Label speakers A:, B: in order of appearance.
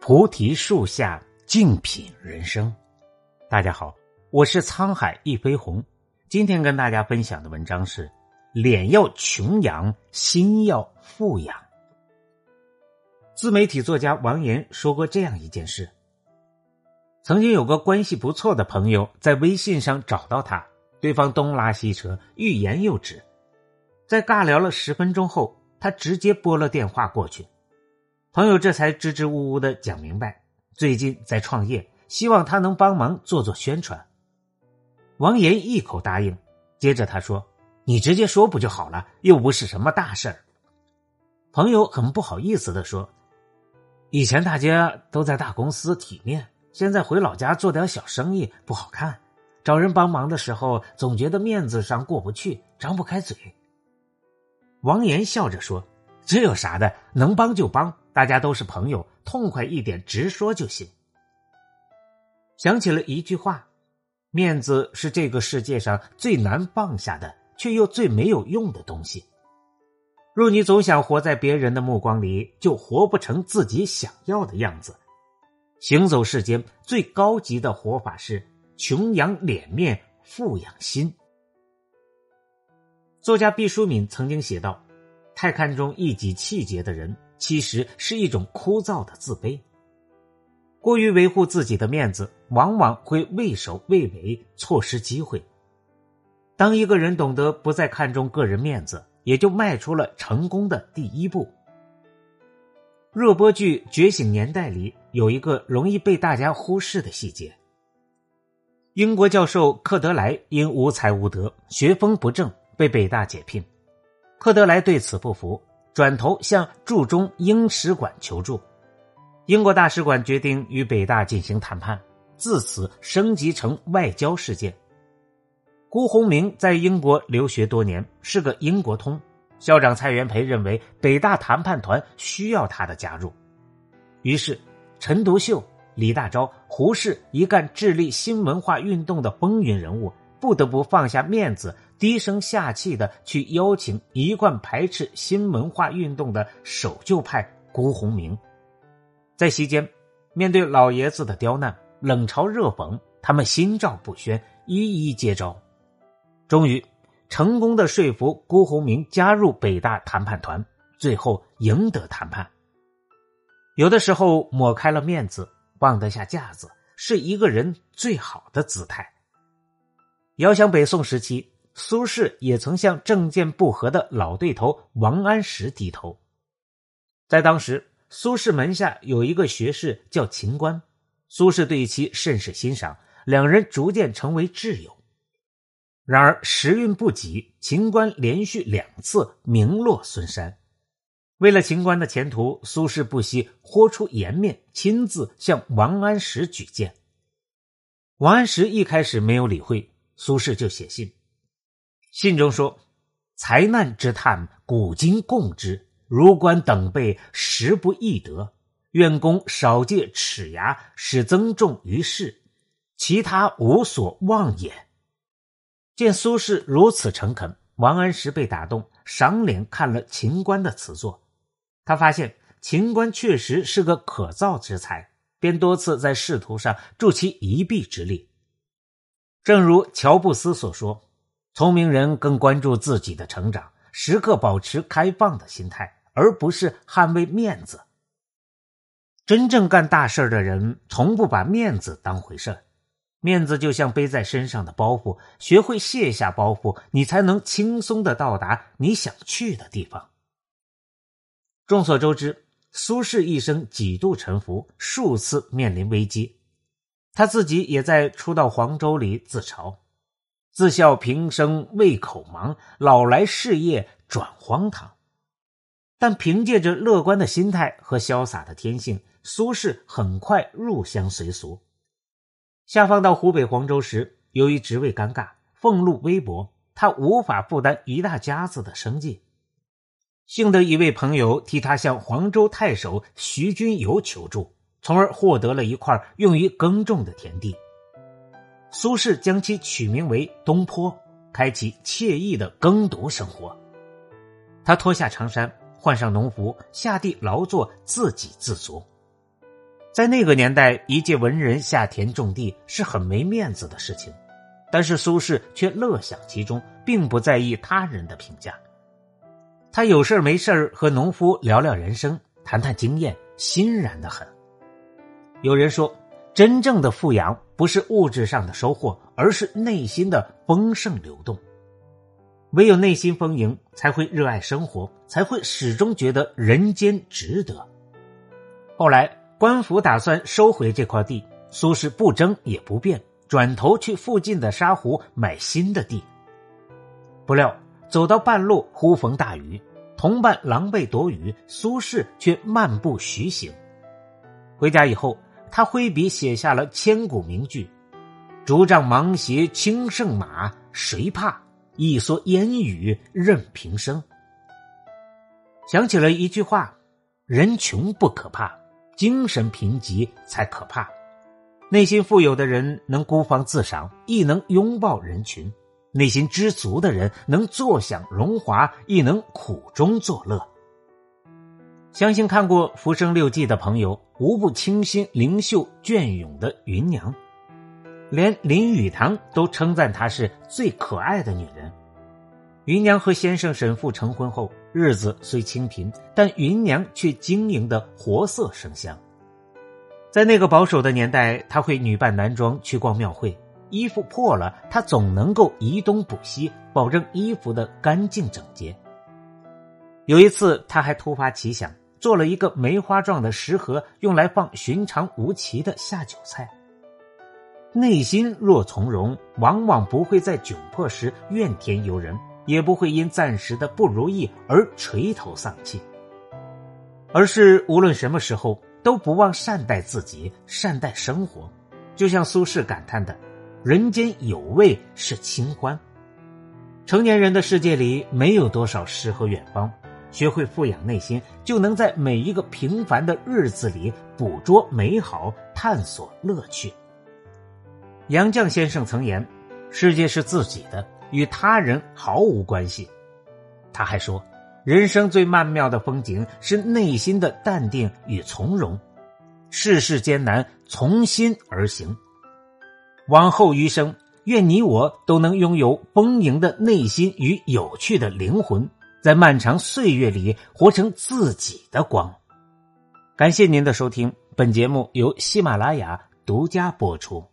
A: 菩提树下静品人生。大家好，我是沧海一飞鸿。今天跟大家分享的文章是：脸要穷养，心要富养。自媒体作家王岩说过这样一件事：曾经有个关系不错的朋友在微信上找到他，对方东拉西扯，欲言又止。在尬聊了十分钟后，他直接拨了电话过去。朋友这才支支吾吾的讲明白，最近在创业，希望他能帮忙做做宣传。王岩一口答应，接着他说：“你直接说不就好了，又不是什么大事儿。”朋友很不好意思的说：“以前大家都在大公司体面，现在回老家做点小生意不好看，找人帮忙的时候总觉得面子上过不去，张不开嘴。”王岩笑着说：“这有啥的，能帮就帮。”大家都是朋友，痛快一点，直说就行。想起了一句话：“面子是这个世界上最难放下的，却又最没有用的东西。若你总想活在别人的目光里，就活不成自己想要的样子。行走世间，最高级的活法是穷养脸面，富养心。”作家毕淑敏曾经写道：“太看重一己气节的人。”其实是一种枯燥的自卑。过于维护自己的面子，往往会畏首畏尾，错失机会。当一个人懂得不再看重个人面子，也就迈出了成功的第一步。热播剧《觉醒年代》里有一个容易被大家忽视的细节：英国教授克德莱因无才无德、学风不正，被北大解聘。克德莱对此不服。转头向驻中英使馆求助，英国大使馆决定与北大进行谈判，自此升级成外交事件。辜鸿铭在英国留学多年，是个英国通。校长蔡元培认为北大谈判团需要他的加入，于是陈独秀、李大钊、胡适一干致力新文化运动的风云人物，不得不放下面子。低声下气的去邀请一贯排斥新文化运动的守旧派辜鸿铭，在席间，面对老爷子的刁难、冷嘲热讽，他们心照不宣，一一接招，终于成功的说服辜鸿铭加入北大谈判团，最后赢得谈判。有的时候，抹开了面子，放得下架子，是一个人最好的姿态。遥想北宋时期。苏轼也曾向政见不合的老对头王安石低头。在当时，苏轼门下有一个学士叫秦观，苏轼对其甚是欣赏，两人逐渐成为挚友。然而时运不济，秦观连续两次名落孙山。为了秦观的前途，苏轼不惜豁出颜面，亲自向王安石举荐。王安石一开始没有理会，苏轼就写信。信中说：“财难之叹，古今共之。如官等辈，实不易得。愿公少借齿牙，使增重于世，其他无所望也。”见苏轼如此诚恳，王安石被打动，赏脸看了秦观的词作。他发现秦观确实是个可造之才，便多次在仕途上助其一臂之力。正如乔布斯所说。聪明人更关注自己的成长，时刻保持开放的心态，而不是捍卫面子。真正干大事的人，从不把面子当回事面子就像背在身上的包袱，学会卸下包袱，你才能轻松的到达你想去的地方。众所周知，苏轼一生几度沉浮，数次面临危机，他自己也在《初到黄州》里自嘲。自笑平生胃口忙，老来事业转荒唐。但凭借着乐观的心态和潇洒的天性，苏轼很快入乡随俗。下放到湖北黄州时，由于职位尴尬，俸禄微薄，他无法负担一大家子的生计。幸得一位朋友替他向黄州太守徐君游求助，从而获得了一块用于耕种的田地。苏轼将其取名为东坡，开启惬意的耕读生活。他脱下长衫，换上农服，下地劳作，自给自足。在那个年代，一介文人下田种地是很没面子的事情，但是苏轼却乐享其中，并不在意他人的评价。他有事没事和农夫聊聊人生，谈谈经验，欣然的很。有人说，真正的富养不是物质上的收获，而是内心的丰盛流动。唯有内心丰盈，才会热爱生活，才会始终觉得人间值得。后来。官府打算收回这块地，苏轼不争也不辩，转头去附近的沙湖买新的地。不料走到半路，忽逢大雨，同伴狼狈躲雨，苏轼却漫步徐行。回家以后，他挥笔写下了千古名句：“竹杖芒鞋轻胜马，谁怕？一蓑烟雨任平生。”想起了一句话：“人穷不可怕。”精神贫瘠才可怕，内心富有的人能孤芳自赏，亦能拥抱人群；内心知足的人能坐享荣华，亦能苦中作乐。相信看过《浮生六记》的朋友，无不倾心灵秀隽永的芸娘，连林语堂都称赞她是最可爱的女人。芸娘和先生沈复成婚后，日子虽清贫，但芸娘却经营的活色生香。在那个保守的年代，她会女扮男装去逛庙会，衣服破了，她总能够移东补西，保证衣服的干净整洁。有一次，她还突发奇想，做了一个梅花状的食盒，用来放寻常无奇的下酒菜。内心若从容，往往不会在窘迫时怨天尤人。也不会因暂时的不如意而垂头丧气，而是无论什么时候都不忘善待自己，善待生活。就像苏轼感叹的：“人间有味是清欢。”成年人的世界里没有多少诗和远方，学会富养内心，就能在每一个平凡的日子里捕捉美好，探索乐趣。杨绛先生曾言：“世界是自己的。”与他人毫无关系。他还说，人生最曼妙的风景是内心的淡定与从容。世事艰难，从心而行。往后余生，愿你我都能拥有丰盈的内心与有趣的灵魂，在漫长岁月里活成自己的光。感谢您的收听，本节目由喜马拉雅独家播出。